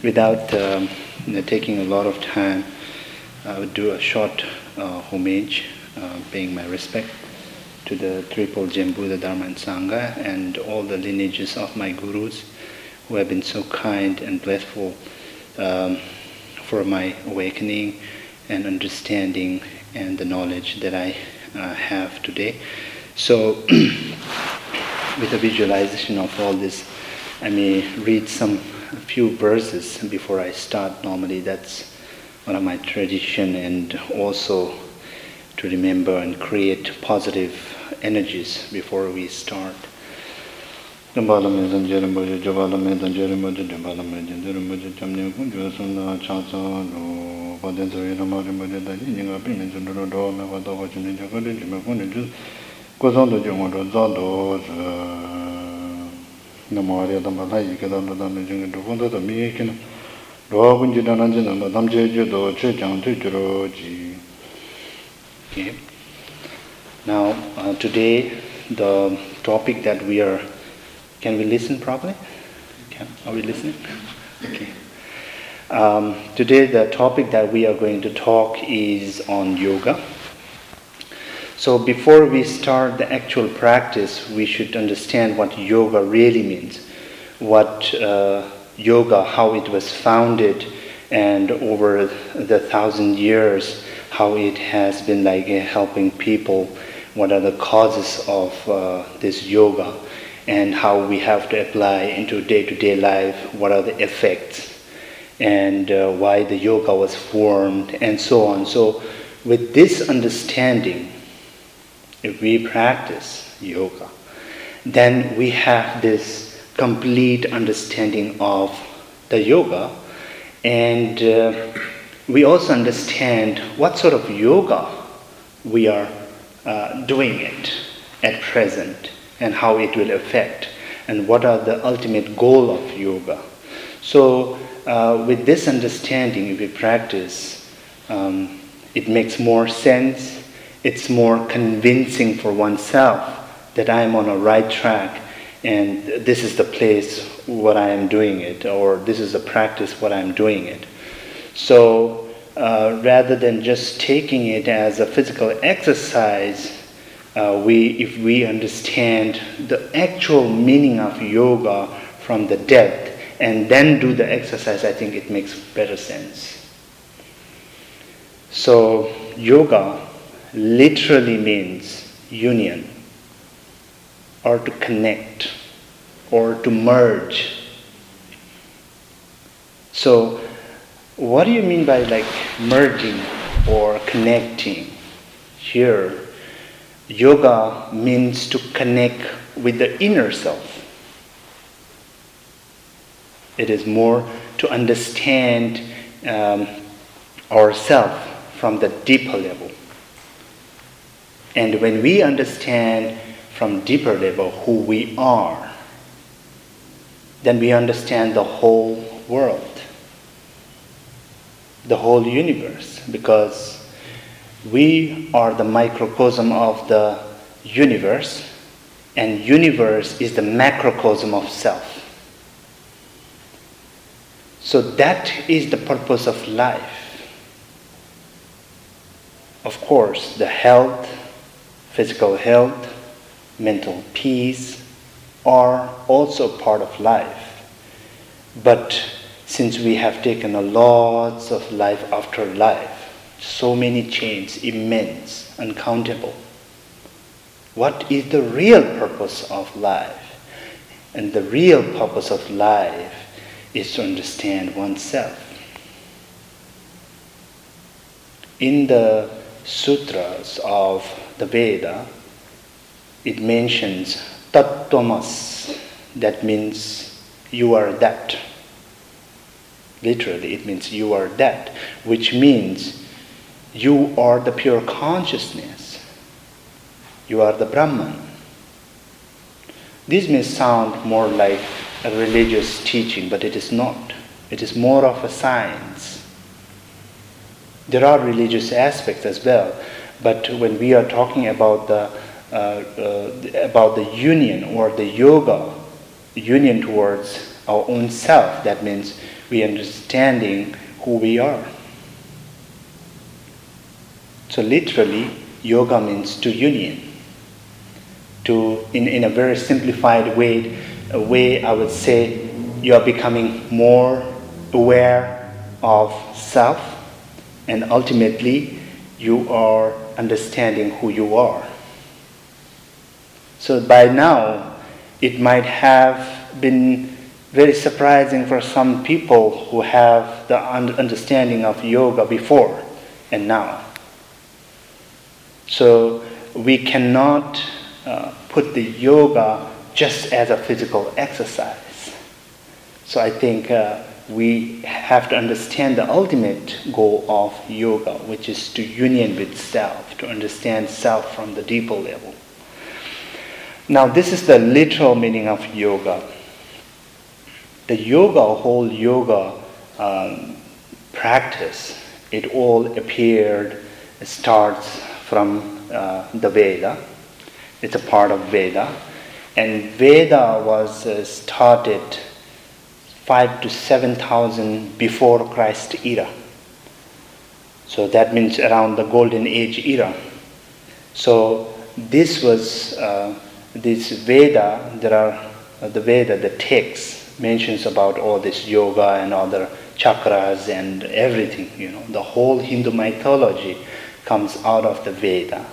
Without um, you know, taking a lot of time, I would do a short uh, homage, uh, paying my respect to the Triple Gem Buddha, Dharma, and Sangha, and all the lineages of my gurus who have been so kind and blissful um, for my awakening and understanding and the knowledge that I uh, have today. So, with a visualization of all this, I may read some few verses before I start. Normally, that's one of my tradition, and also to remember and create positive energies before we start. dāmbālamēdāṁ jērāmbājā javālamēdāṁ jērāmbājā dāmbālamēdāṁ jērāmbājā jamnyā kuñjā sunnā chācā rō pādēn sāvī rāmā rīmbājā dājī yīngā pīñā chūndā rō rō mē pātā wāchūnyā chakā rī jīmē kuñjā jīs kōsāntā jīngā rō zā rō sā namaariya dhamma layi keda dhamma jingi dhukunda dha miye kina rwa kunji dhananji dhamma dhamche je do che kyang tu jiro ji okay. Now uh, today the topic that we are can we listen properly? Can, are we listening? Okay. Um, today the topic that we are going to talk is on yoga. So before we start the actual practice, we should understand what yoga really means, what uh, yoga, how it was founded, and over the thousand years, how it has been like helping people, what are the causes of uh, this yoga, and how we have to apply into day-to-day life, what are the effects, and uh, why the yoga was formed, and so on. So with this understanding, if we practice yoga, then we have this complete understanding of the yoga, and uh, we also understand what sort of yoga we are uh, doing it at present and how it will affect and what are the ultimate goal of yoga. So uh, with this understanding if we practice um, it makes more sense it's more convincing for oneself that I am on a right track and this is the place what I am doing it, or this is the practice what I am doing it. So uh, rather than just taking it as a physical exercise, uh, we, if we understand the actual meaning of yoga from the depth and then do the exercise, I think it makes better sense. So, yoga literally means union or to connect or to merge. So, what do you mean by like merging or connecting? Here, yoga means to connect with the inner self. It is more to understand um, ourself from the deeper level. And when we understand from deeper level who we are, then we understand the whole world, the whole universe, because we are the microcosm of the universe, and universe is the macrocosm of self. So that is the purpose of life. Of course, the health, physical health, mental peace are also part of life. But since we have taken a lots of life after life, so many chains, immense, uncountable. What is the real purpose of life? And the real purpose of life is to understand oneself. In the sutras of the Veda, it mentions tattvamas, that means you are that. Literally, it means you are that, which means you are the pure consciousness. You are the Brahman. This may sound more like a religious teaching, but it is not. It is more of a science. There are religious aspects as well, but when we are talking about the uh, uh, about the union or the yoga union towards our own self, that means we understanding who we are. So literally, yoga means to union. To, in, in a very simplified way, a way I would say you are becoming more aware of self and ultimately you are understanding who you are. So by now, it might have been very surprising for some people who have the understanding of yoga before and now. So we cannot uh, put the yoga just as a physical exercise. So I think uh, we have to understand the ultimate goal of yoga, which is to union with self, to understand self from the deeper level. Now, this is the literal meaning of yoga. The yoga, whole yoga um, practice, it all appeared, starts from uh, the Veda. It's a part of Veda. And Veda was uh, started five to seven thousand before Christ era. So that means around the Golden Age era. So this was uh, this Veda, there are uh, the Veda, the text mentions about all this yoga and other chakras and everything, you know, the whole Hindu mythology comes out of the Veda.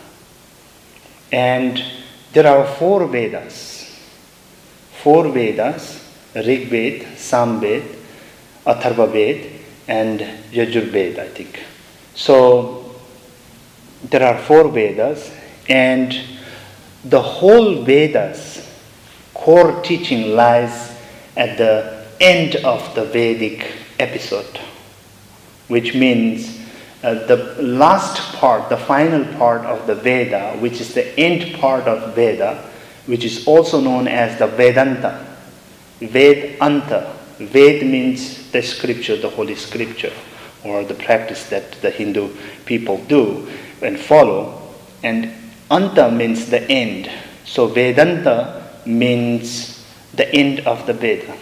And there are four Vedas. Four Vedas, Rig Veda, Samved, Atharva Veda, and Yajur Veda, I think. So there are four Vedas, and the whole Vedas core teaching lies at the end of the Vedic episode, which means uh, the last part, the final part of the Veda, which is the end part of Veda, which is also known as the Vedanta. Vedanta. Ved means the scripture, the holy scripture, or the practice that the Hindu people do and follow. And Anta means the end. So Vedanta means the end of the Veda.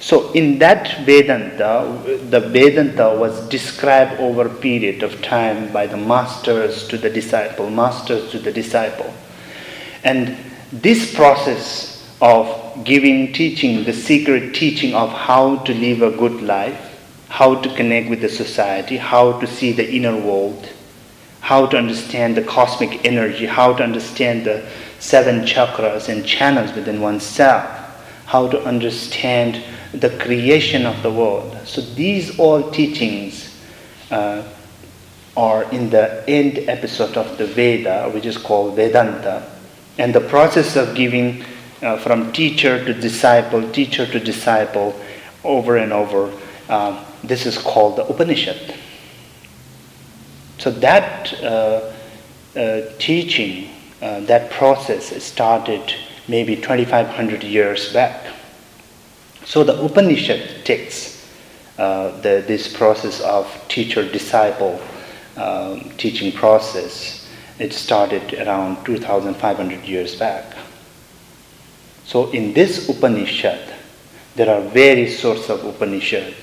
So in that Vedanta, the Vedanta was described over a period of time by the masters to the disciple, masters to the disciple. And this process of giving teaching, the secret teaching of how to live a good life, how to connect with the society, how to see the inner world, how to understand the cosmic energy, how to understand the seven chakras and channels within oneself, how to understand the creation of the world. So these all teachings uh, are in the end episode of the Veda, which is called Vedanta. And the process of giving uh, from teacher to disciple, teacher to disciple, over and over, uh, this is called the Upanishad. So that uh, uh, teaching, uh, that process started maybe 2500 years back. So the Upanishad takes uh, the, this process of teacher-disciple um, teaching process. It started around 2,500 years back. So in this Upanishad, there are various sorts of Upanishad.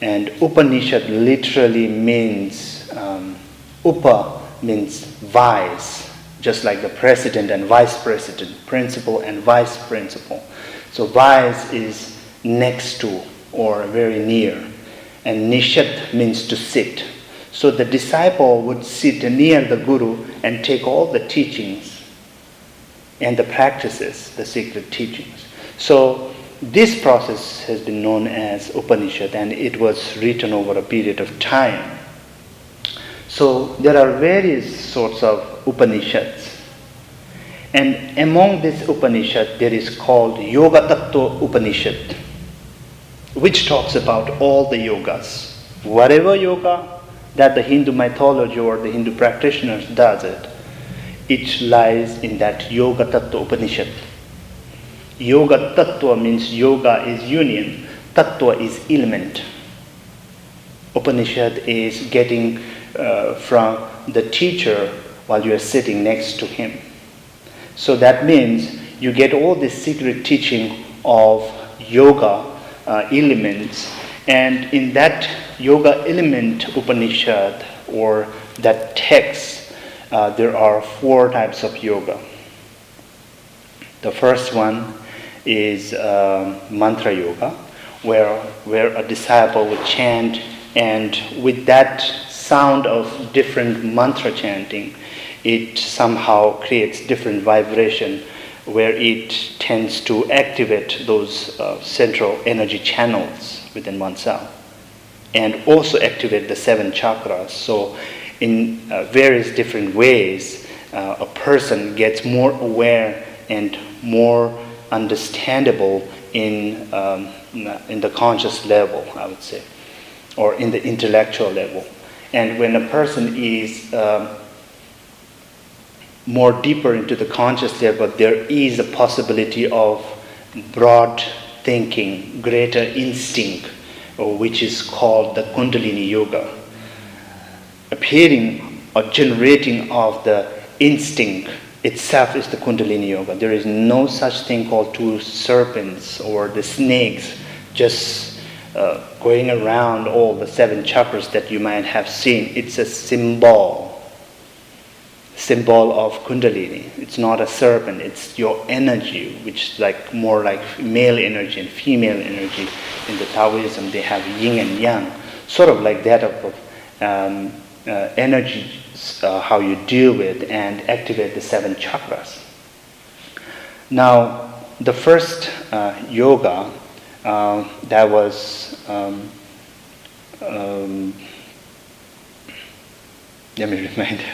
And Upanishad literally means um, upa means vice, just like the president and vice president, principal and vice principal. So vice is next to or very near, and nishat means to sit. So the disciple would sit near the guru and take all the teachings and the practices, the secret teachings. So this process has been known as Upanishad and it was written over a period of time. So there are various sorts of Upanishads. And among this Upanishad, there is called Yoga Tattva Upanishad, which talks about all the yogas. Whatever yoga that the Hindu mythology or the Hindu practitioners does it, it lies in that Yoga Tattva Upanishad. Yoga Tattva means yoga is union, Tattva is element. Upanishad is getting uh, from the teacher while you are sitting next to him. So that means you get all the secret teaching of yoga uh, elements. And in that yoga element Upanishad or that text, uh, there are four types of yoga. The first one is uh, mantra yoga, where, where a disciple would chant, and with that sound of different mantra chanting, it somehow creates different vibration where it tends to activate those uh, central energy channels within oneself and also activate the seven chakras. So, in uh, various different ways, uh, a person gets more aware and more understandable in, um, in the conscious level, I would say, or in the intellectual level. And when a person is um, more deeper into the conscious level, there is a possibility of broad thinking, greater instinct, which is called the Kundalini Yoga. Appearing or generating of the instinct itself is the Kundalini Yoga. There is no such thing called two serpents or the snakes just uh, going around all the seven chakras that you might have seen. It's a symbol symbol of kundalini it's not a serpent it's your energy which is like more like male energy and female energy in the taoism they have yin and yang sort of like that of um, uh, energy uh, how you deal with and activate the seven chakras now the first uh, yoga uh, that was um, um, let me remind you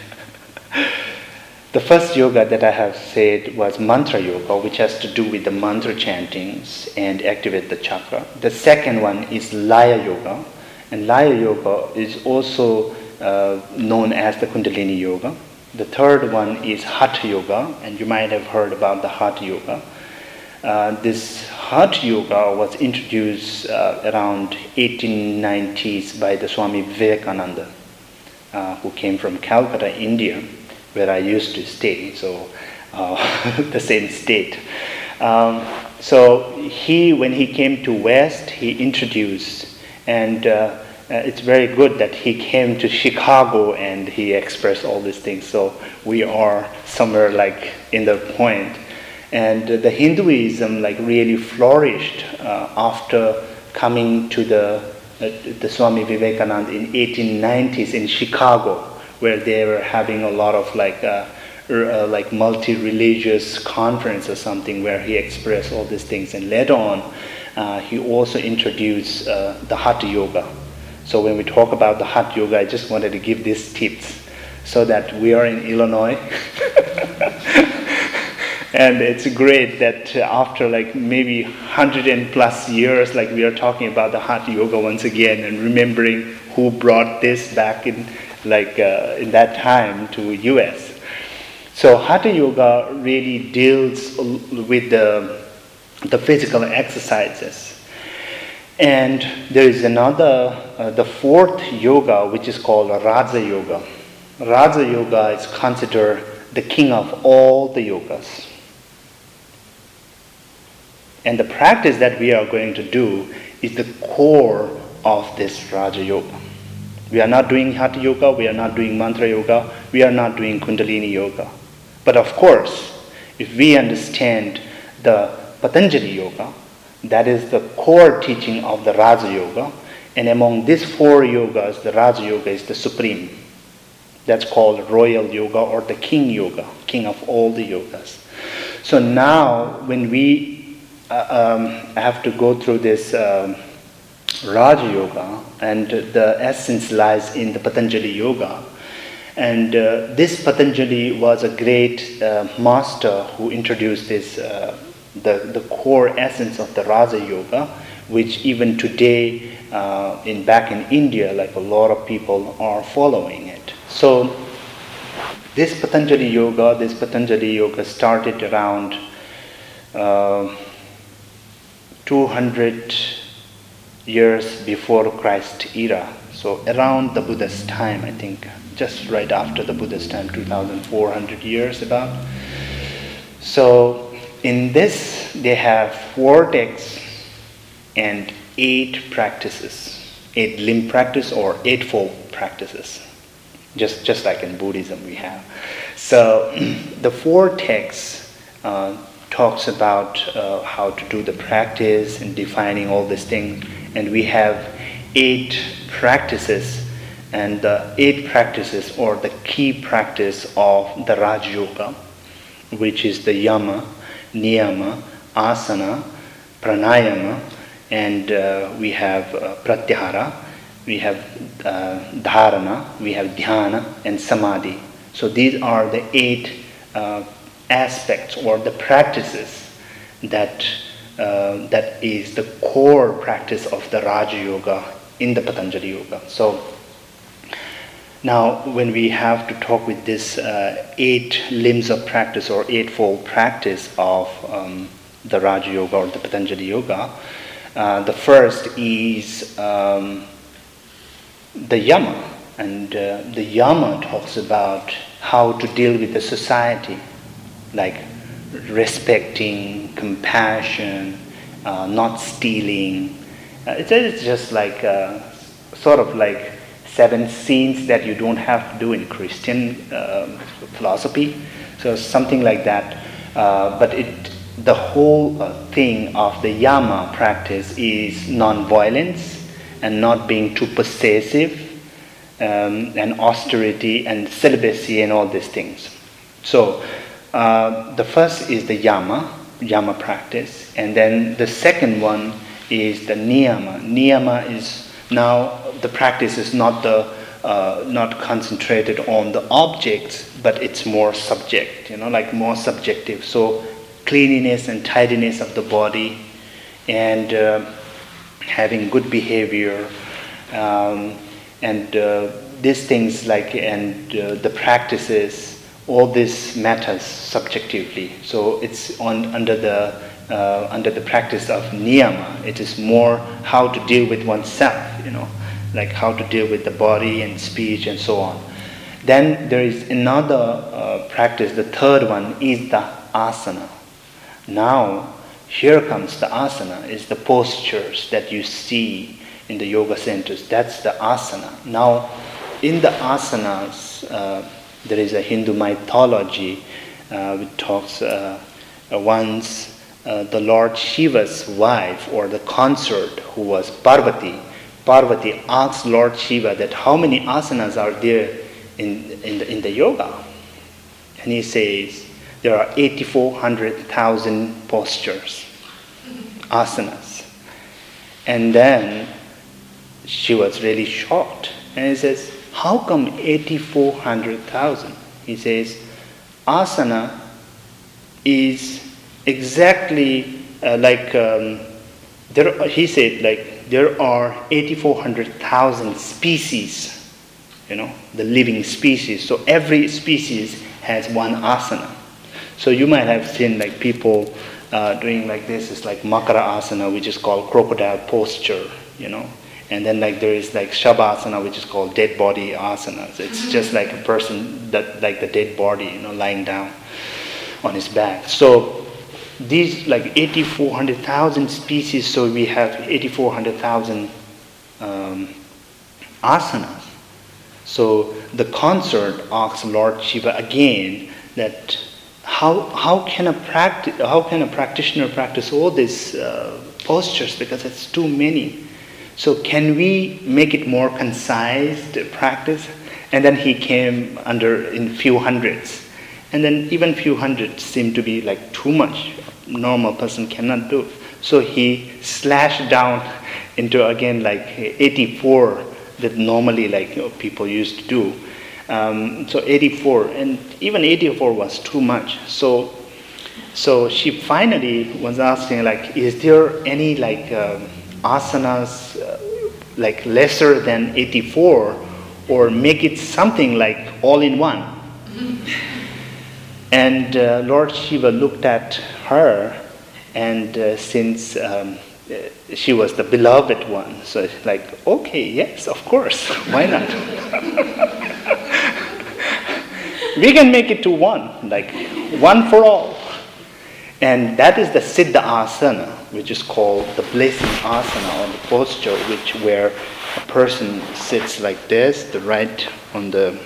the first yoga that I have said was mantra yoga, which has to do with the mantra chantings and activate the chakra. The second one is Laya yoga, and Laya yoga is also known as the Kundalini yoga. The third one is Hatha yoga, and you might have heard about the Hatha yoga. Uh, this Hatha yoga was introduced uh, around 1890s by the Swami Vivekananda, uh, who came from Calcutta, India where I used to stay, so uh, the same state. Um, so he, when he came to West, he introduced, and uh, it's very good that he came to Chicago and he expressed all these things. So we are somewhere like in the point. and the Hinduism like really flourished uh, after coming to the uh, the Swami Vivekananda in 1890s in Chicago where they were having a lot of like uh, uh, like multi-religious conference or something where he expressed all these things and later on uh, he also introduced the hatha yoga so when we talk about the hatha yoga i just wanted to give these tips so that we are in illinois and it's great that after like maybe 100 and plus years like we are talking about the hatha yoga once again and remembering who brought this back in like uh, in that time to US. So Hatha Yoga really deals with the, the physical exercises. And there is another, uh, the fourth yoga, which is called Raja Yoga. Raja Yoga is considered the king of all the yogas. And the practice that we are going to do is the core of this Raja Yoga. We are not doing Hatha Yoga, we are not doing Mantra Yoga, we are not doing Kundalini Yoga. But of course, if we understand the Patanjali Yoga, that is the core teaching of the Raja Yoga, and among these four yogas, the Raja Yoga is the supreme. That's called Royal Yoga or the King Yoga, King of all the yogas. So now, when we uh, um, have to go through this. Um, Raja Yoga, and the essence lies in the Patanjali Yoga. And uh, this Patanjali was a great uh, master who introduced this, uh, the, the core essence of the Raja Yoga, which even today uh, in back in India, like a lot of people are following it. So this Patanjali Yoga, this Patanjali Yoga started around uh, 200 years before Christ era. So around the Buddha's time, I think, just right after the Buddha's time, 2,400 years about. So in this, they have four texts, and eight practices, eight limb practice or eightfold practices, just just like in Buddhism we have. So the four texts uh, talks about uh, how to do the practice and defining all these things, and we have eight practices, and the eight practices or the key practice of the Raj Yoga, which is the yama, niyama, asana, pranayama, and uh, we have uh, pratyahara, we have uh, dharana, we have dhyana, and samadhi. So these are the eight uh, aspects or the practices that uh, that is the core practice of the Raja Yoga in the Patanjali Yoga. So now, when we have to talk with this uh, eight limbs of practice or eightfold practice of um, the Raja Yoga or the Patanjali Yoga, uh, the first is um, the Yama, and uh, the Yama talks about how to deal with the society, like respecting, compassion, uh, not stealing. Uh, it's, just like uh, sort of like seven sins that you don't have to do in Christian um, philosophy. So something like that. Uh, but it the whole uh, thing of the yama practice is non-violence and not being too possessive um, and austerity and celibacy and all these things. So uh, the first is the yama, yama practice, and then the second one is the niyama. Niyama is now the practice is not the uh, not concentrated on the objects, but it's more subject, you know, like more subjective. So cleanliness and tidiness of the body, and uh, having good behavior, um, and uh, these things like and uh, the practices, all this matters subjectively. So it's on under the uh, under the practice of niyama. It is more how to deal with oneself, you know, like how to deal with the body and speech and so on. Then there is another uh, practice. The third one is the asana now, here comes the asana, is the postures that you see in the yoga centers. That's the asana. Now, in the asanas, uh, there is a Hindu mythology uh, which talks uh, once uh, the Lord Shiva's wife or the consort who was Parvati. Parvati asked Lord Shiva that how many asanas are there in, in, the, in the yoga? And he says, there are 8,400,000 postures, asanas. And then she was really shocked. And he says, How come 8,400,000? He says, Asana is exactly uh, like, um, there, he said, like, there are 8,400,000 species, you know, the living species. So every species has one asana. So you might have seen like people uh, doing like this. It's like makara asana, which is called crocodile posture, you know. And then like there is like shavasana, which is called dead body asanas. It's mm-hmm. just like a person that like the dead body, you know, lying down on his back. So these like 8400,000 species. So we have 8400,000 um, asanas. So the consort asks Lord Shiva again that how, how, can, a practi- how can a practitioner practice all these uh, postures because it's too many so can we make it more concise practice and then he came under in few hundreds and then even few hundreds seem to be like too much normal person cannot do so he slashed down into again like 84 that normally like you know, people used to do um, so 84, and even 84 was too much. So, so she finally was asking, like, is there any like um, asanas uh, like lesser than 84, or make it something like all in one? and uh, Lord Shiva looked at her, and uh, since um, uh, she was the beloved one, so like, okay, yes, of course, why not? we can make it to one, like one for all. And that is the Siddha Asana, which is called the blessing asana or the posture, which where a person sits like this, the right on the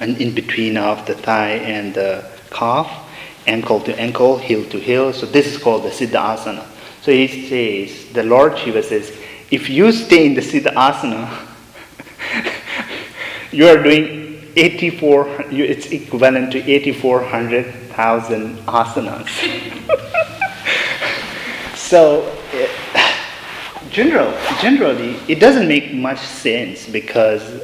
and in between of the thigh and the calf, ankle to ankle, heel to heel. So this is called the Siddha Asana. So he says, the Lord Shiva says, if you stay in the Siddha Asana, you are doing 84, it's equivalent to 8400,000 asanas. so, eh, general, generally, it doesn't make much sense because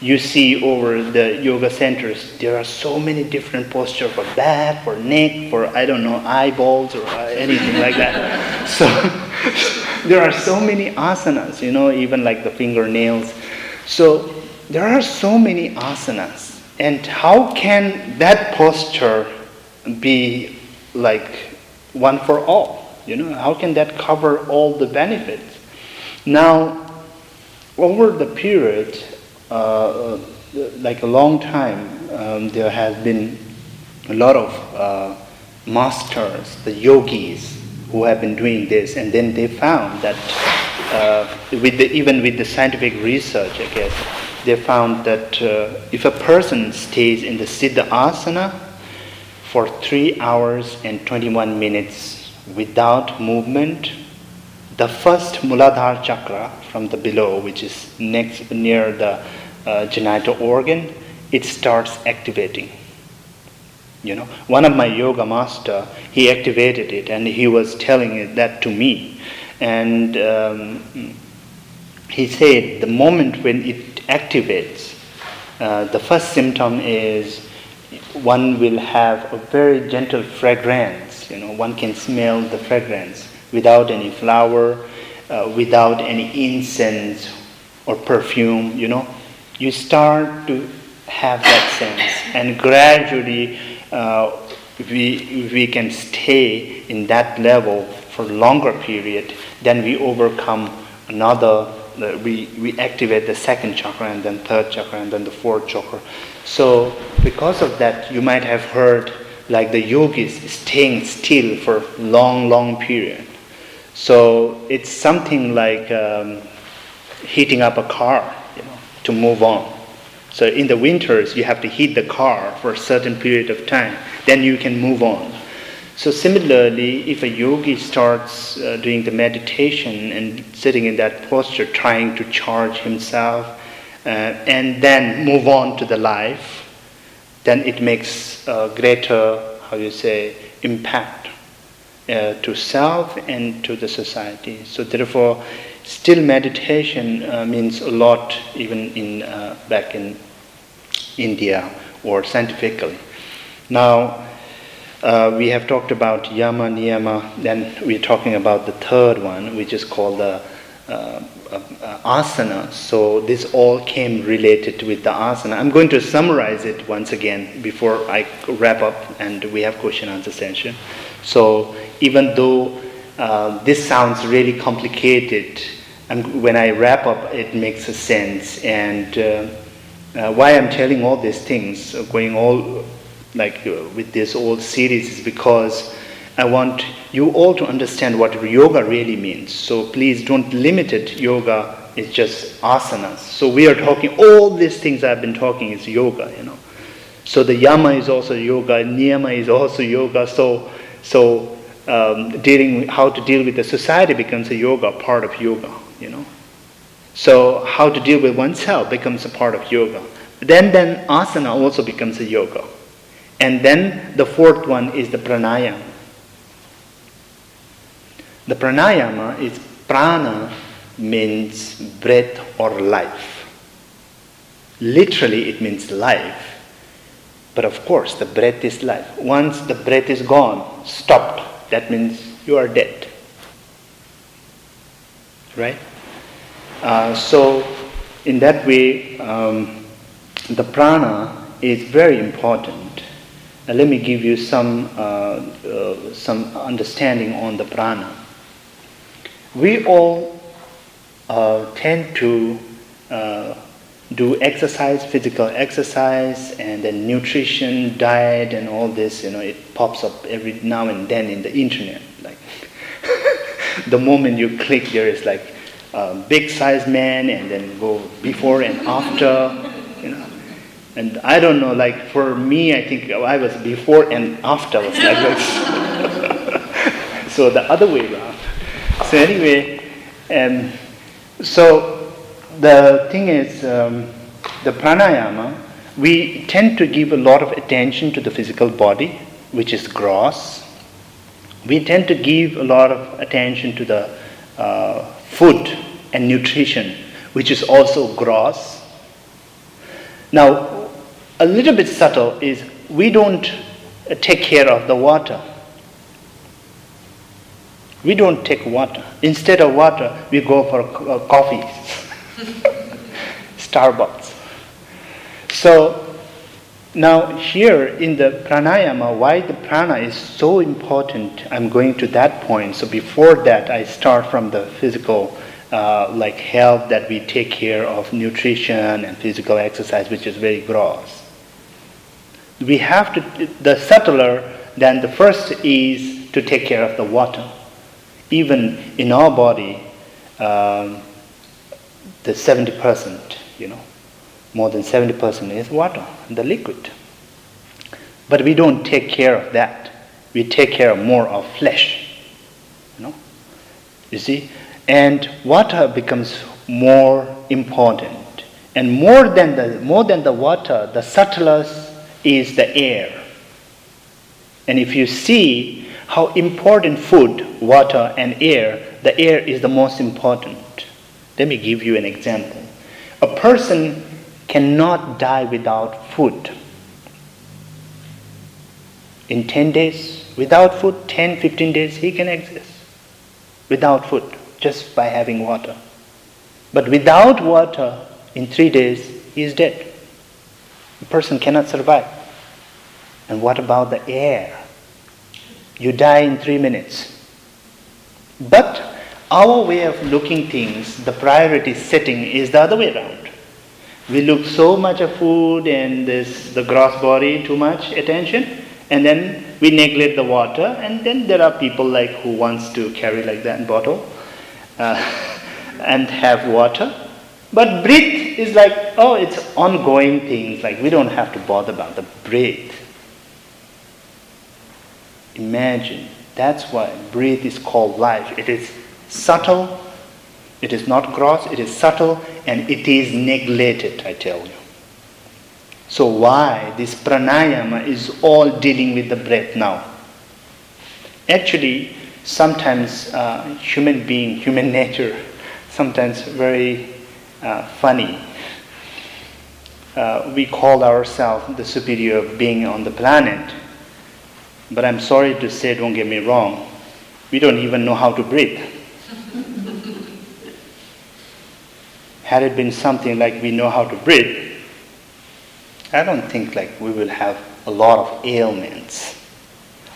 you see over the yoga centers, there are so many different postures for back, for neck, for I don't know, eyeballs or anything like that. So there are so many asanas, you know, even like the fingernails. So there are so many asanas. And how can that posture be like one for all? You know, how can that cover all the benefits? Now, over the period, uh, uh, like a long time, um, there has been a lot of uh, masters, the yogis, who have been doing this, and then they found that uh, with the, even with the scientific research, I guess, they found that uh, if a person stays in the Siddha Asana for three hours and 21 minutes without movement, the first Muladhara chakra from the below, which is next near the uh, genital organ, it starts activating. You know, one of my yoga master, he activated it, and he was telling it that to me, and um, he said the moment when it activates, uh, the first symptom is one will have a very gentle fragrance. You know, one can smell the fragrance without any flower, uh, without any incense or perfume. You know, you start to have that sense, and gradually, uh, we we can stay in that level for longer period. Then we overcome another we, we activate the second chakra and then third chakra and then the fourth chakra. So because of that, you might have heard like the yogis staying still for long, long period. So it's something like um, heating up a car, you know, to move on. So in the winters, you have to heat the car for a certain period of time. Then you can move on. So similarly, if a yogi starts uh, doing the meditation and sitting in that posture, trying to charge himself, uh, and then move on to the life, then it makes a greater, how you say, impact uh, to self and to the society. So therefore, still meditation uh, means a lot, even in uh, back in India or scientifically. Now uh, we have talked about yama, niyama, then we're talking about the third one, which is called the uh, uh, asana. So this all came related with the asana. I'm going to summarize it once again before I wrap up and we have question answer session. So even though uh, this sounds really complicated, and when I wrap up, it makes a sense. And uh, uh, why I'm telling all these things, going all like uh, with this old series is because I want you all to understand what yoga really means. So please don't limit it. Yoga is just asanas. So we are talking all these things I've been talking is yoga, you know. So the yama is also yoga, niyama is also yoga. So so um, dealing how to deal with the society becomes a yoga part of yoga, you know. So how to deal with oneself becomes a part of yoga. Then then asana also becomes a yoga. And then the fourth one is the pranayama. The pranayama is prana means breath or life. Literally, it means life. But of course, the breath is life. Once the breath is gone, stopped, that means you are dead. Right? Uh, so, in that way, um, the prana is very important Now, let me give you some, uh, uh, some understanding on the prana. We all uh, tend to do exercise, physical exercise, and then nutrition, diet, and all this. You know, it pops up every now and then in the internet. Like the moment you click, there is like a big size man, and then go before and after. You know, and I don't know. Like for me, I think I was before and after was like this. so the other way around. So anyway, um, so the thing is, um, the pranayama, we tend to give a lot of attention to the physical body, which is gross. We tend to give a lot of attention to the uh, food and nutrition, which is also gross. Now, a little bit subtle is we don't take care of the water. We don't take water. Instead of water, we go for uh, coffee. Starbucks. So now here in the pranayama, why the prana is so important, I'm going to that point. So before that, I start from the physical, uh, like health that we take care of, nutrition and physical exercise, which is very gross. We have to, the subtler than the first is to take care of the water. Even in our body, um, the 70%, you know, more than 70% is water, the liquid. But we don't take care of that. We take care more of flesh, you know. You see? And water becomes more important. And more than the, more than the water, the subtlest is the air. And if you see how important food, water, and air, the air is the most important. Let me give you an example. A person cannot die without food. In 10 days, without food, 10, 15 days, he can exist without food, just by having water. But without water, in three days, he is dead. A person cannot survive. And what about the air? You die in three minutes. But our way of looking things, the priority setting is the other way around. We look so much of food and this the gross body too much attention, and then we neglect the water. And then there are people like who wants to carry like that bottle uh, and have water. But breath is like oh, it's ongoing things. Like we don't have to bother about the breath. Imagine that's why breath is called life. It is subtle, it is not gross, it is subtle, and it is neglected, I tell you. So, why this pranayama is all dealing with the breath now? Actually, sometimes uh, human being, human nature, sometimes very uh, funny. Uh, we call ourselves the superior being on the planet. But I'm sorry to say, don't get me wrong, we don't even know how to breathe. Had it been something like we know how to breathe, I don't think like we will have a lot of ailments.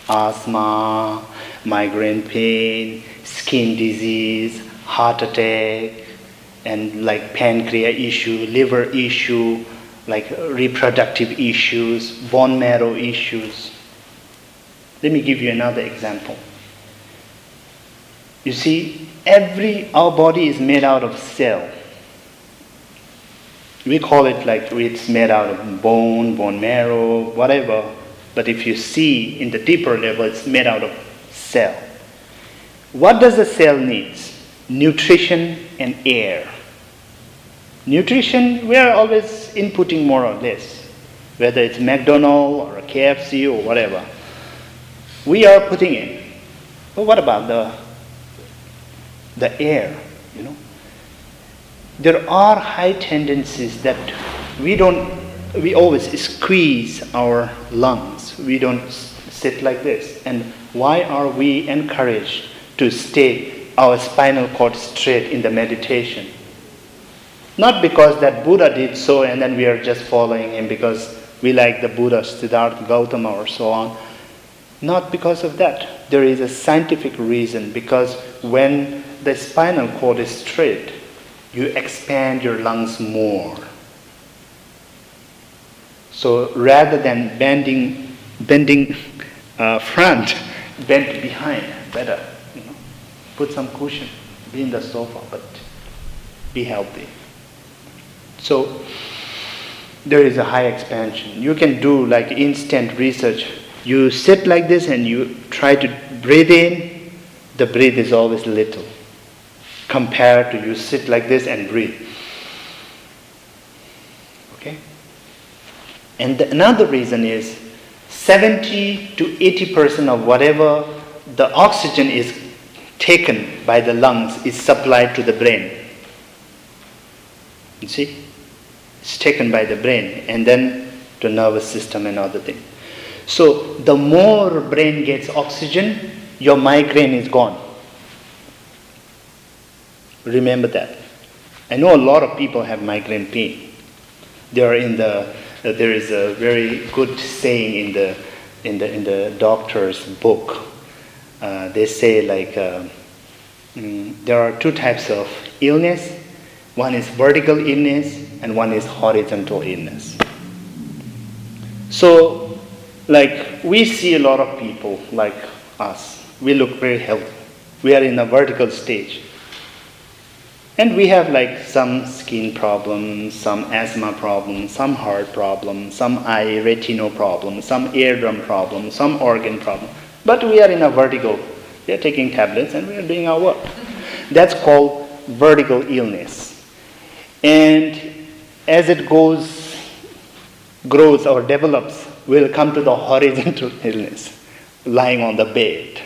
Asthma, migraine pain, skin disease, heart attack, and like pancreas issue, liver issue, like reproductive issues, bone marrow issues. Let me give you another example. You see, every our body is made out of cell. We call it like it's made out of bone, bone marrow, whatever. But if you see in the deeper level, it's made out of cell. What does the cell needs? Nutrition and air. Nutrition, we are always inputting more or less, whether it's McDonald's or a KFC or whatever. We are putting in. But what about the the air? You know, there are high tendencies that we don't, we always squeeze our lungs. We don't sit like this. And why are we encouraged to stay our spinal cord straight in the meditation? Not because that Buddha did so and then we are just following him because we like the Buddha, Siddhartha Gautama or so on. Not because of that. There is a scientific reason because when the spinal cord is straight, you expand your lungs more. So rather than bending, bending uh, front, bend behind, better. You know, put some cushion, be in the sofa, but be healthy. So there is a high expansion. You can do like instant research. You sit like this and you try to breathe in, the breath is always little compared to you sit like this and breathe. Okay? And the, another reason is 70 to 80% of whatever the oxygen is taken by the lungs is supplied to the brain. You see? It's taken by the brain and then to nervous system and other things. So the more brain gets oxygen, your migraine is gone. Remember that. I know a lot of people have migraine pain. They are in the uh, there is a very good saying in the in the in the doctor's book. Uh, they say like uh, mm, there are two types of illness. One is vertical illness and one is horizontal illness. So, like we see a lot of people like us. We look very healthy. We are in a vertical stage. And we have like some skin problems, some asthma problems, some heart problems, some eye retinal problems, some eardrum problems, some organ problem. But we are in a vertical. We are taking tablets and we are doing our work. That's called vertical illness. And as it goes, grows or develops, we'll come to the horizontal illness, lying on the bed,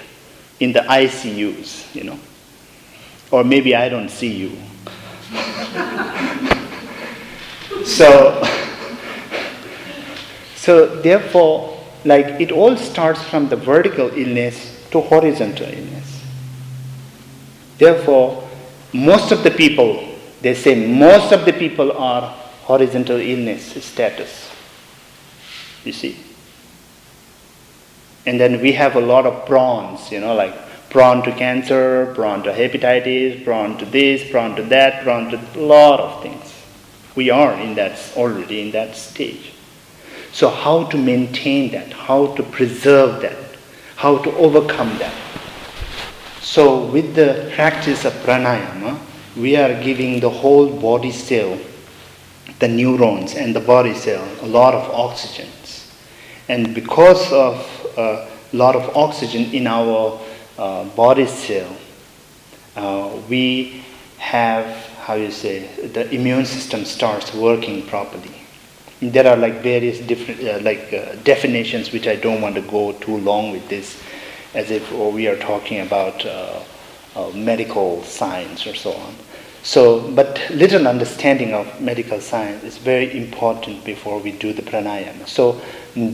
in the ICUs, you know or maybe I don't see you. so, so therefore, like it all starts from the vertical illness to horizontal illness. Therefore, most of the people, they say most of the people are horizontal illness status. You see? And then we have a lot of prawns, you know, like prone to cancer, prone to hepatitis, prone to this, prone to that, prone to a lot of things. We are in that already in that stage. So how to maintain that? How to preserve that? How to overcome that? So with the practice of pranayama, we are giving the whole body cell, the neurons and the body cell, a lot of oxygens. And because of a lot of oxygen in our uh, body cell, uh, we have, how you say, the immune system starts working properly. There are like various different uh, like uh, definitions which I don't want to go too long with this, as if oh, we are talking about uh, medical science or so on. So, but little understanding of medical science is very important before we do the pranayama. So,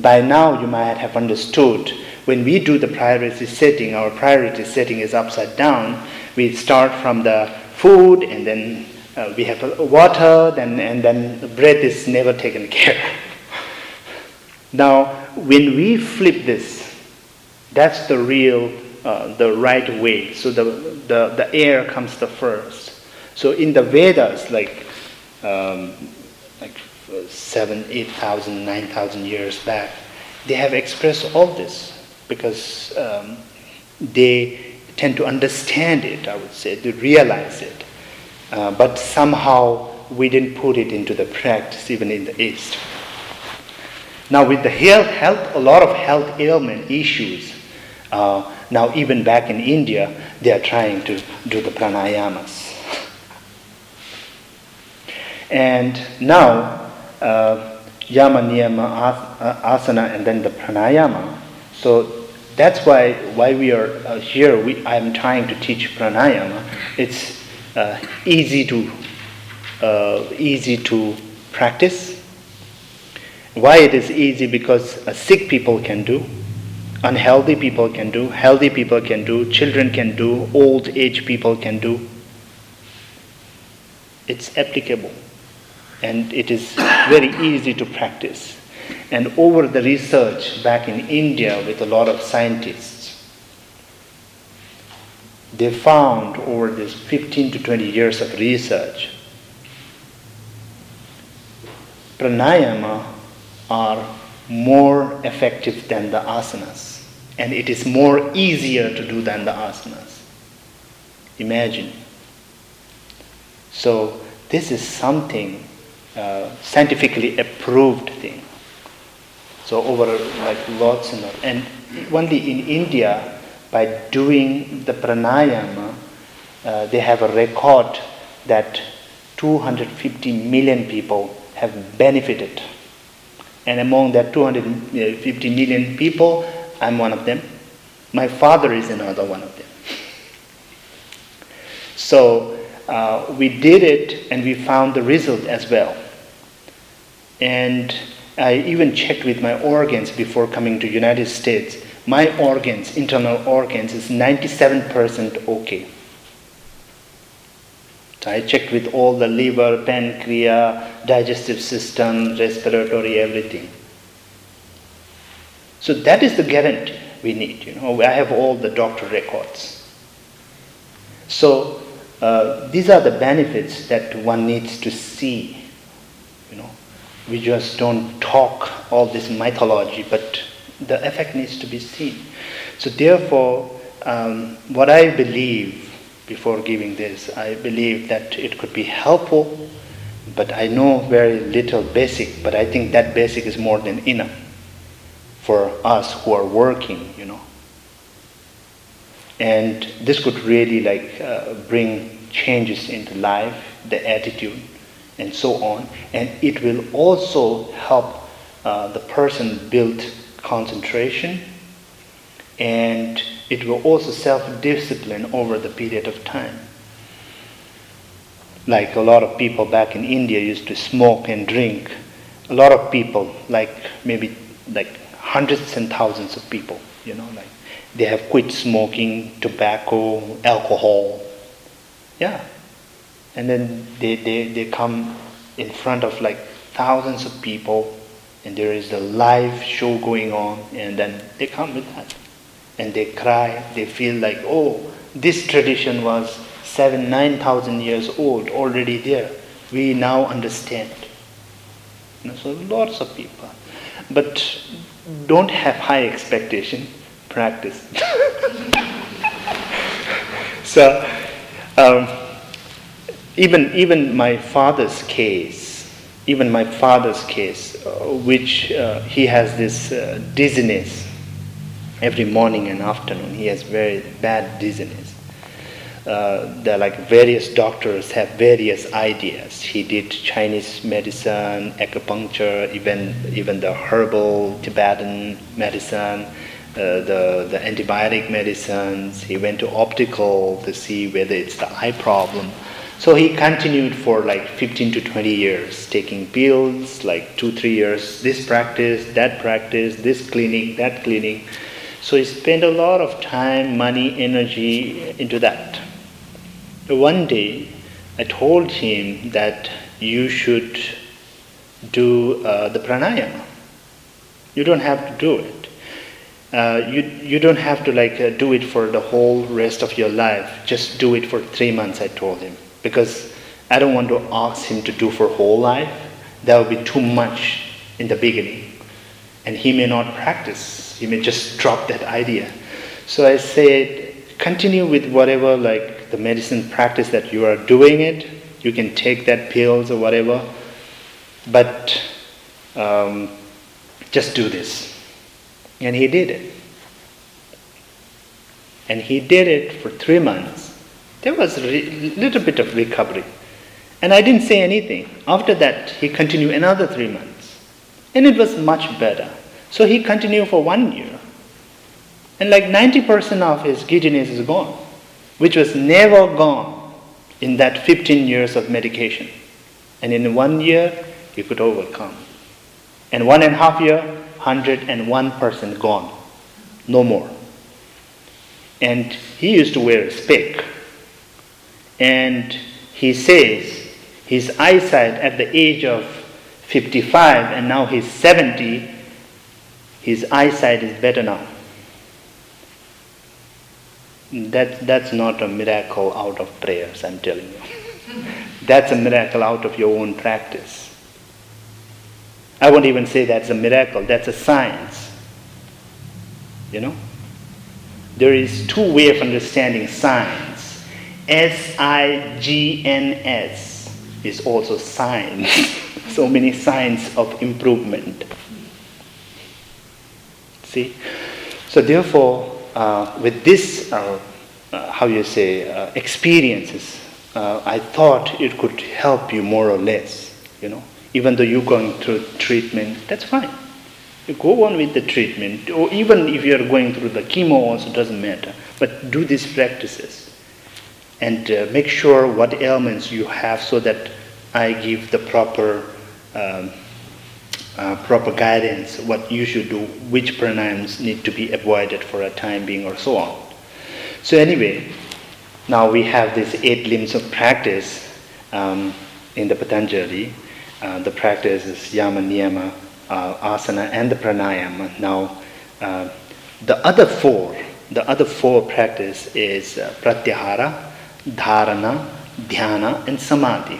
by now you might have understood when we do the priority setting, our priority setting is upside down. We start from the food and then uh, we have water, then, and then the breath is never taken care. now, when we flip this, that's the real, uh, the right way. So the, the, the air comes the first. So in the Vedas, like, um, like seven, eight thousand, nine thousand years back, they have expressed all this because um, they tend to understand it, I would say, they realize it. Uh, but somehow we didn't put it into the practice even in the East. Now, with the health, health a lot of health ailment issues, uh, now even back in India, they are trying to do the pranayamas. And now, uh, yama, niyama, asana, and then the pranayama so that's why why we are uh, here. We, I'm trying to teach pranayama. It's uh, easy to uh, easy to practice. Why it is easy? Because uh, sick people can do, unhealthy people can do, healthy people can do, children can do, old age people can do. It's applicable, and it is very easy to practice. And over the research back in India with a lot of scientists, they found over this 15 to 20 years of research, pranayama are more effective than the asanas. And it is more easier to do than the asanas. Imagine. So this is something uh, scientifically approved thing. So over like lots and lots. And only in India, by doing the pranayama, uh, they have a record that 250 million people have benefited. And among that 250 million people, I'm one of them. My father is another one of them. So uh, we did it and we found the result as well. And I even checked with my organs before coming to United States. My organs, internal organs, is 97% okay. So I checked with all the liver, pancreas, digestive system, respiratory, everything. So that is the guarantee we need. You know, I have all the doctor records. So uh, these are the benefits that one needs to see. You know, we just don't talk all this mythology, but the effect needs to be seen. So therefore, um, what I believe before giving this, I believe that it could be helpful, but I know very little basic, but I think that basic is more than enough for us who are working, you know. And this could really like uh, bring changes into life, the attitude, and so on. And it will also help uh, the person build concentration, and it will also self-discipline over the period of time. Like a lot of people back in India used to smoke and drink. A lot of people, like maybe like hundreds and thousands of people, you know, like they have quit smoking, tobacco, alcohol. Yeah. And then they, they, they come in front of like thousands of people and there is a live show going on and then they come with that. And they cry, they feel like, oh, this tradition was seven, nine thousand years old, already there. We now understand. So lots of people. But don't have high expectation practice. so, um, even even my father's case, even my father's case, uh, which uh, he has this uh, dizziness every morning and afternoon. He has very bad dizziness. Uh, are like various doctors have various ideas. He did Chinese medicine, acupuncture, even even the herbal Tibetan medicine, uh, the the antibiotic medicines. He went to optical to see whether it's the eye problem. So he continued for like 15 to 20 years, taking pills, like two, three years, this practice, that practice, this clinic, that clinic. So he spent a lot of time, money, energy into that. One day, I told him that you should do uh, the pranayama. You don't have to do it. Uh, you, you don't have to like uh, do it for the whole rest of your life. Just do it for three months, I told him. Because I don't want to ask him to do for whole life. That would be too much in the beginning. And he may not practice. He may just drop that idea. So I said, continue with whatever like the medicine practice that you are doing it. You can take that pills or whatever, but um, just do this. And he did it. And he did it for three months. There was a re- little bit of recovery. And I didn't say anything. After that, he continued another three months. And it was much better. So he continued for one year. And like 90% of his giddiness is gone which was never gone in that 15 years of medication. And in one year, he could overcome. And one and a half year, 101% gone. No more. And he used to wear a spic. And he says his eyesight at the age of 55 and now he's 70, his eyesight is better now. That, that's not a miracle out of prayers, I'm telling you. that's a miracle out of your own practice. I won't even say that's a miracle, that's a science. You know? There is two way of understanding science. S I G N S is also science. so many signs of improvement. See? So therefore, uh, with this, uh, uh, how you say, uh, experiences, uh, I thought it could help you more or less, you know. Even though you're going through treatment, that's fine. You go on with the treatment, or even if you're going through the chemo, also doesn't matter. But do these practices and uh, make sure what ailments you have so that I give the proper um, uh, proper guidance, what you should do, which pranayams need to be avoided for a time being, or so on. So anyway, now we have these eight limbs of practice um, in the Patanjali. Uh, the practice is yama, niyama, uh, asana, and the pranayama. Now, uh, the other four, the other four practice is uh, pratyahara, dharana, dhyana, and samadhi.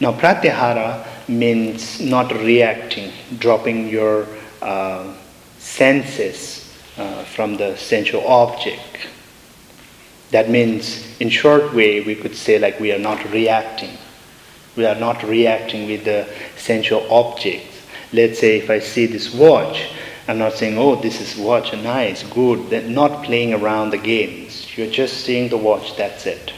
Now, pratyahara means not reacting, dropping your uh, senses uh, from the sensual object. That means, in short way, we could say like we are not reacting. We are not reacting with the sensual objects. Let's say if I see this watch, I'm not saying, oh, this is watch, nice, good. Not playing around the games. You're just seeing the watch, that's it.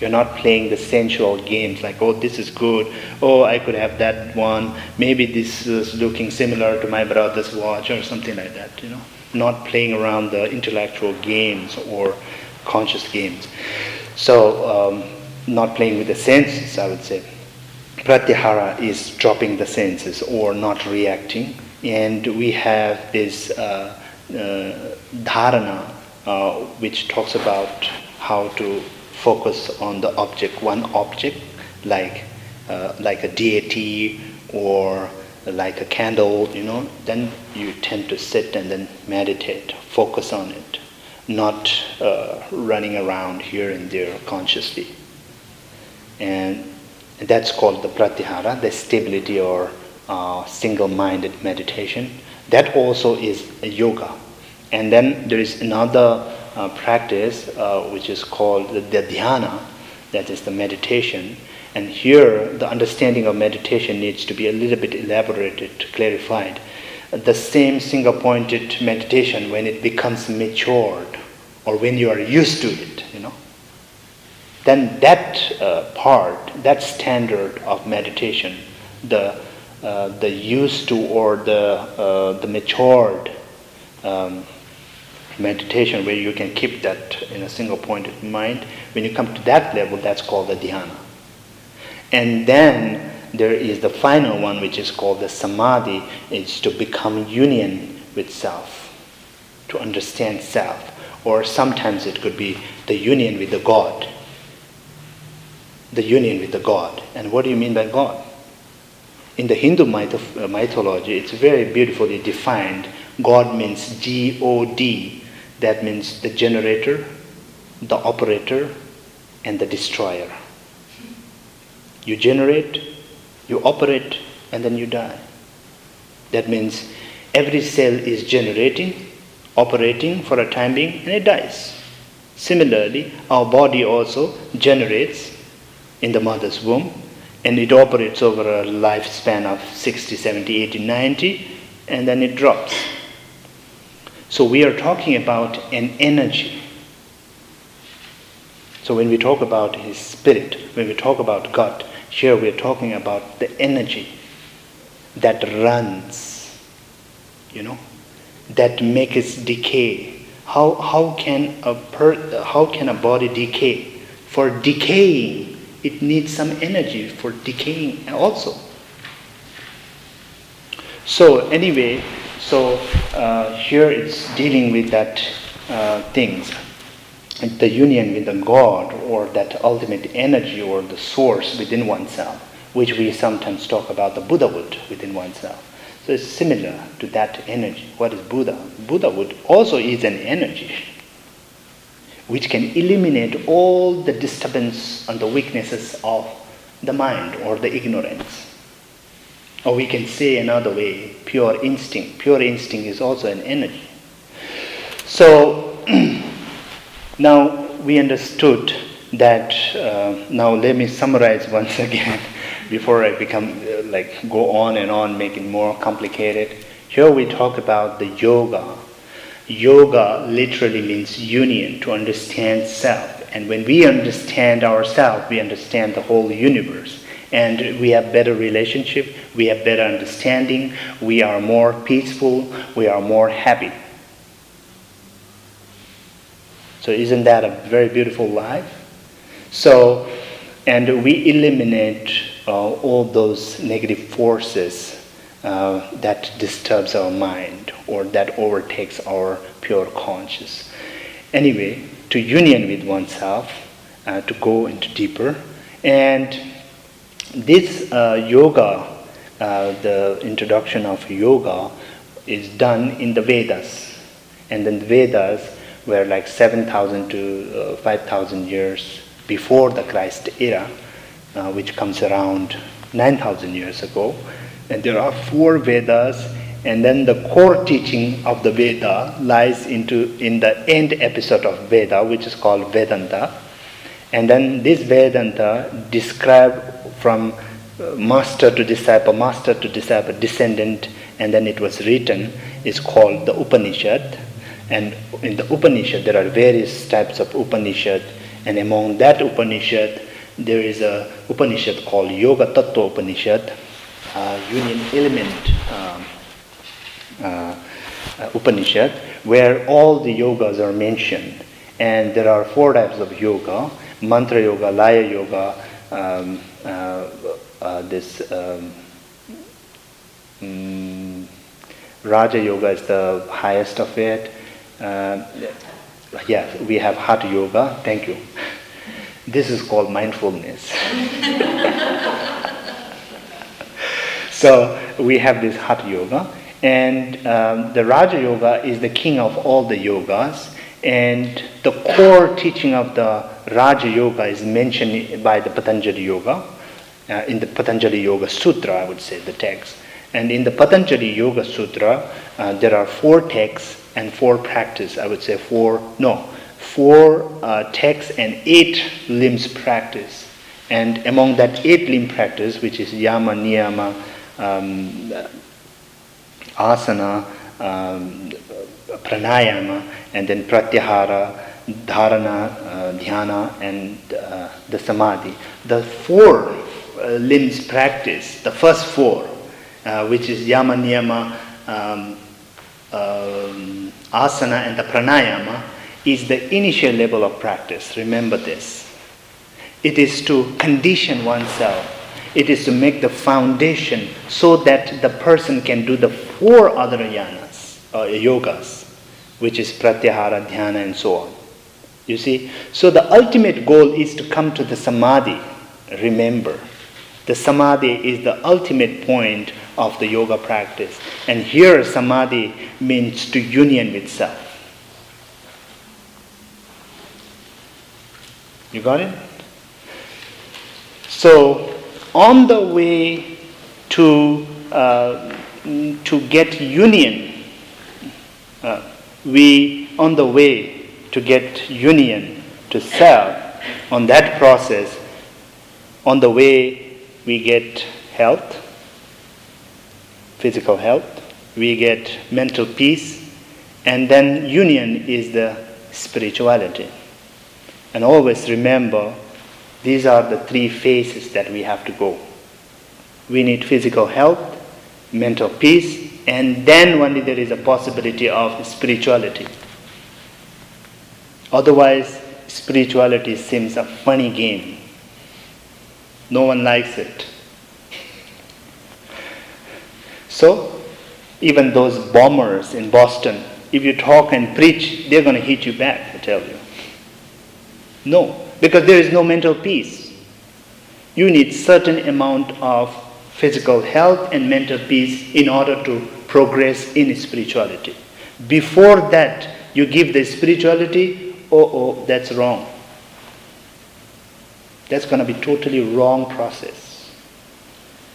You're not playing the sensual games like, oh, this is good. Oh, I could have that one. Maybe this is looking similar to my brother's watch or something like that, you know. Not playing around the intellectual games or conscious games. So, um, not playing with the senses, I would say. Pratyahara is dropping the senses or not reacting. And we have this uh, uh, dharana, uh, which talks about how to focus on the object, one object, like, uh, like a deity or like a candle, you know, then you tend to sit and then meditate, focus on it not uh, running around here and there consciously. And that's called the pratyahara, the stability or uh, single-minded meditation. That also is a yoga. And then there is another uh, practice uh, which is called the, dhyana, that is the meditation. And here, the understanding of meditation needs to be a little bit elaborated, clarified the same single pointed meditation when it becomes matured or when you are used to it, you know, then that uh, part, that standard of meditation, the, uh, the used to or the, uh, the matured um, meditation where you can keep that in a single pointed mind, when you come to that level, that's called the dhyana. And then there is the final one, which is called the samadhi, is to become union with self, to understand self. Or sometimes it could be the union with the God. The union with the God. And what do you mean by God? In the Hindu myth- uh, mythology, it's very beautifully defined. God means G O D. That means the generator, the operator, and the destroyer. You generate, you operate, and then you die. That means every cell is generating, operating for a time being, and it dies. Similarly, our body also generates in the mother's womb, and it operates over a lifespan of 60, 70, 80, 90, and then it drops. So we are talking about an energy so when we talk about His Spirit, when we talk about God, here we are talking about the energy that runs, you know, that makes decay. How, how, can a per, how can a body decay? For decaying, it needs some energy for decaying also. So anyway, so uh, here it's dealing with that uh, things the union with the God or that ultimate energy or the source within oneself, which we sometimes talk about the Buddhahood within oneself. So it's similar to that energy. What is Buddha? Buddhahood also is an energy which can eliminate all the disturbance and the weaknesses of the mind or the ignorance. Or we can say another way, pure instinct. Pure instinct is also an energy. So now we understood that. Uh, now let me summarize once again before I become uh, like go on and on, make it more complicated. Here we talk about the yoga. Yoga literally means union to understand self. And when we understand ourselves, we understand the whole universe and we have better relationship, we have better understanding, we are more peaceful, we are more happy. So isn't that a very beautiful life? So, and we eliminate uh, all those negative forces uh, that disturbs our mind or that overtakes our pure conscious. Anyway, to union with oneself, uh, to go into deeper, and this uh, yoga, uh, the introduction of yoga, is done in the Vedas. And then the Vedas were like 7,000 to uh, 5,000 years before the Christ era, which comes around 9,000 years ago. And there are four Vedas, and then the core teaching of the Veda lies into in the end episode of Veda, which is called Vedanta. And then this Vedanta describe from uh, master to disciple, master to disciple, descendant, and then it was written, is called the Upanishad. And in the Upanishad, there are various types of Upanishad, and among that Upanishad, there is a Upanishad called Yoga Tattva Upanishad, Union Element um, uh, uh, Upanishad, where all the yogas are mentioned. And there are four types of yoga mantra yoga, laya yoga, um, uh, uh, this um, mm, Raja Yoga is the highest of it. Uh, yeah, we have Hatha Yoga. Thank you. This is called mindfulness. so we have this Hatha Yoga, and um, the Raja Yoga is the king of all the yogas, and the core teaching of the Raja Yoga is mentioned by the Patanjali Yoga, uh, in the Patanjali Yoga Sutra, I would say, the text. And in the Patanjali Yoga Sutra, uh, there are four texts and four practice. I would say four, no, four uh, texts and eight limbs practice. And among that eight limb practice, which is yama, niyama, um, asana, um, pranayama, and then pratyahara, dharana, uh, dhyana, and uh, the samadhi. The four uh, limbs practice, the first four, which is yama, niyama, um, um, asana, and the pranayama, is the initial level of practice. Remember this. It is to condition oneself. It is to make the foundation so that the person can do the four other yanas, uh, yogas which is pratyahara, dhyana, and so on. You see? So the ultimate goal is to come to the samadhi. Remember, the samadhi is the ultimate point of the yoga practice. And here, samadhi means to union with self. You got it? So, on the way to, uh, to get union, uh, we, on the way to get union, to self, on that process, on the way we get health, physical health, we get mental peace, and then union is the spirituality. And always remember, these are the three phases that we have to go. We need physical health, mental peace, and then only there is a possibility of spirituality. Otherwise, spirituality seems a funny game. No one likes it. So, even those bombers in Boston, if you talk and preach, they're going to hit you back, I tell you. No, because there is no mental peace. You need certain amount of physical health and mental peace in order to progress in spirituality. Before that, you give the spirituality, oh, oh, that's wrong. That's going to be totally wrong process.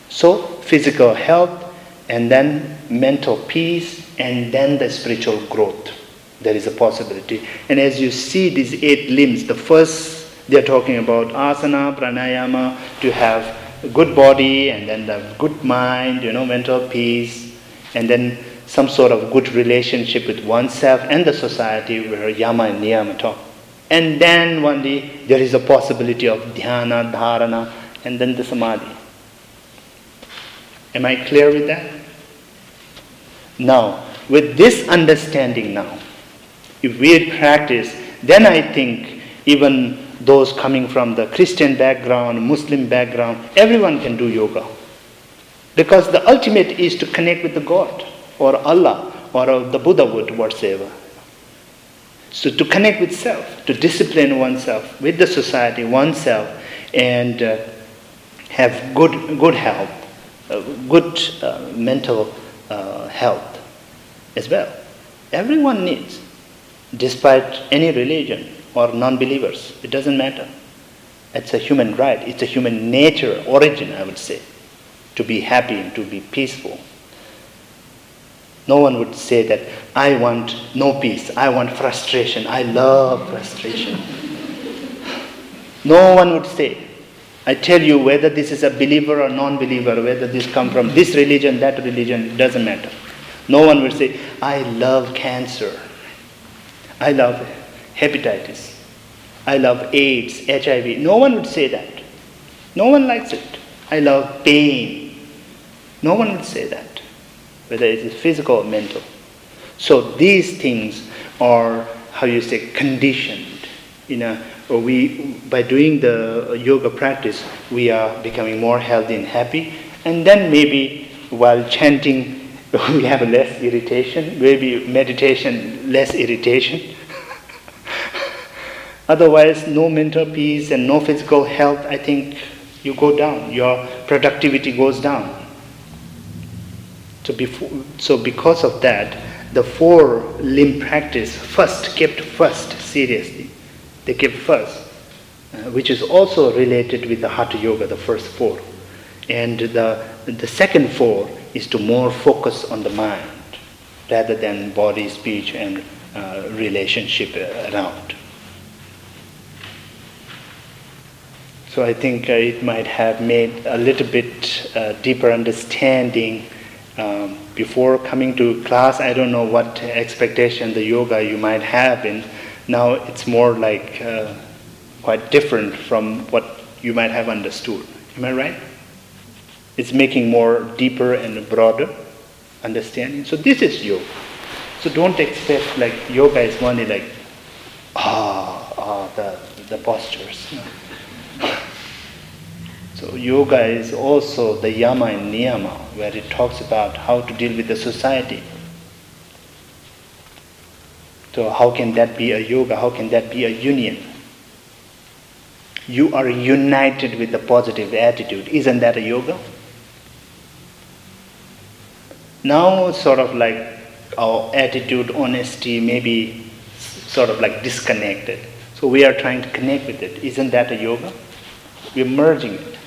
So, physical health, and then mental peace, and then the spiritual growth. There is a possibility. And as you see these eight limbs, the first they're talking about asana, pranayama, to have a good body and then the good mind, you know, mental peace, and then some sort of good relationship with oneself and the society where yama and niyama talk. And then one day there is a possibility of dhyana, dharana, and then the samadhi. Am I clear with that? Now, with this understanding now, if we practice, then I think even those coming from the Christian background, Muslim background, everyone can do yoga. Because the ultimate is to connect with the God or Allah or the Buddhahood, whatsoever. So to connect with self, to discipline oneself with the society, oneself, and uh, have good, good health, uh, good uh, mental uh, health as well. Everyone needs, despite any religion or non-believers. It doesn't matter. It's a human right. It's a human nature, origin, I would say, to be happy and to be peaceful. No one would say that I want no peace, I want frustration, I love frustration. no one would say. I tell you whether this is a believer or non-believer, whether this come from this religion, that religion, doesn't matter. No one would say, I love cancer. I love hepatitis. I love AIDS, HIV. No one would say that. No one likes it. I love pain. No one would say that, whether it is physical or mental. So these things are, how you say, conditioned. You know, we, by doing the yoga practice, we are becoming more healthy and happy. And then maybe while chanting, we have less irritation. Maybe meditation, less irritation. Otherwise, no mental peace and no physical health, I think you go down. Your productivity goes down. So, before, so because of that, the four limb practice first kept first seriously. They kept first, uh, which is also related with the hatha yoga, the first four. And the, the second four is to more focus on the mind rather than body, speech, and uh, relationship around. So I think uh, it might have made a little bit uh, deeper understanding um, before coming to class. I don't know what expectation the yoga you might have, and now it's more like uh, quite different from what you might have understood. Am I right? It's making more deeper and broader understanding. So this is yoga. So don't expect like yoga is only like ah ah the the postures. So yoga is also the yama and niyama, where it talks about how to deal with the society. So how can that be a yoga? How can that be a union? You are united with the positive attitude. Isn't that a yoga? Now sort of like our attitude, honesty, maybe sort of like disconnected. So we are trying to connect with it. Isn't that a yoga? We're merging it.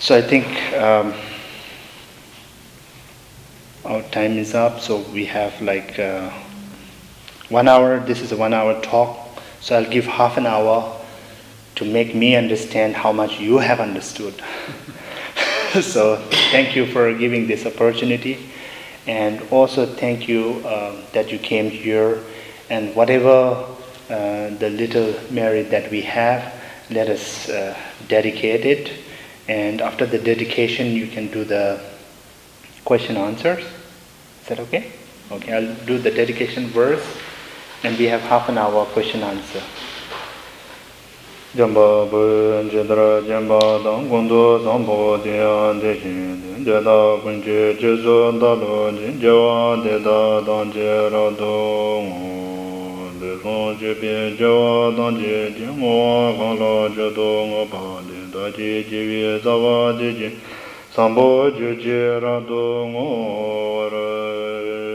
So I think um, our time is up. So we have like uh, one hour. This is a one-hour talk. So I'll give half an hour to make me understand how much you have understood. so thank you for giving this opportunity, and also thank you uh, that you came here. And whatever uh, the little merit that we have, let us uh, dedicate it And after the dedication, you can do the question answers. Is that okay? Okay, I'll do the dedication verse, and we have half an hour question answer. jamba bu jidra jamba dang gondo zambo diyan de jin de da bunje jezo da lo jin jawa de da dang je ra do bē sōng chē pē chē wā tāng chē chē ngō wā kāng lā chē tō ngō pā lē tā chē chē wē sā wā chē chē sāmbō chē chē rā tō ngō rā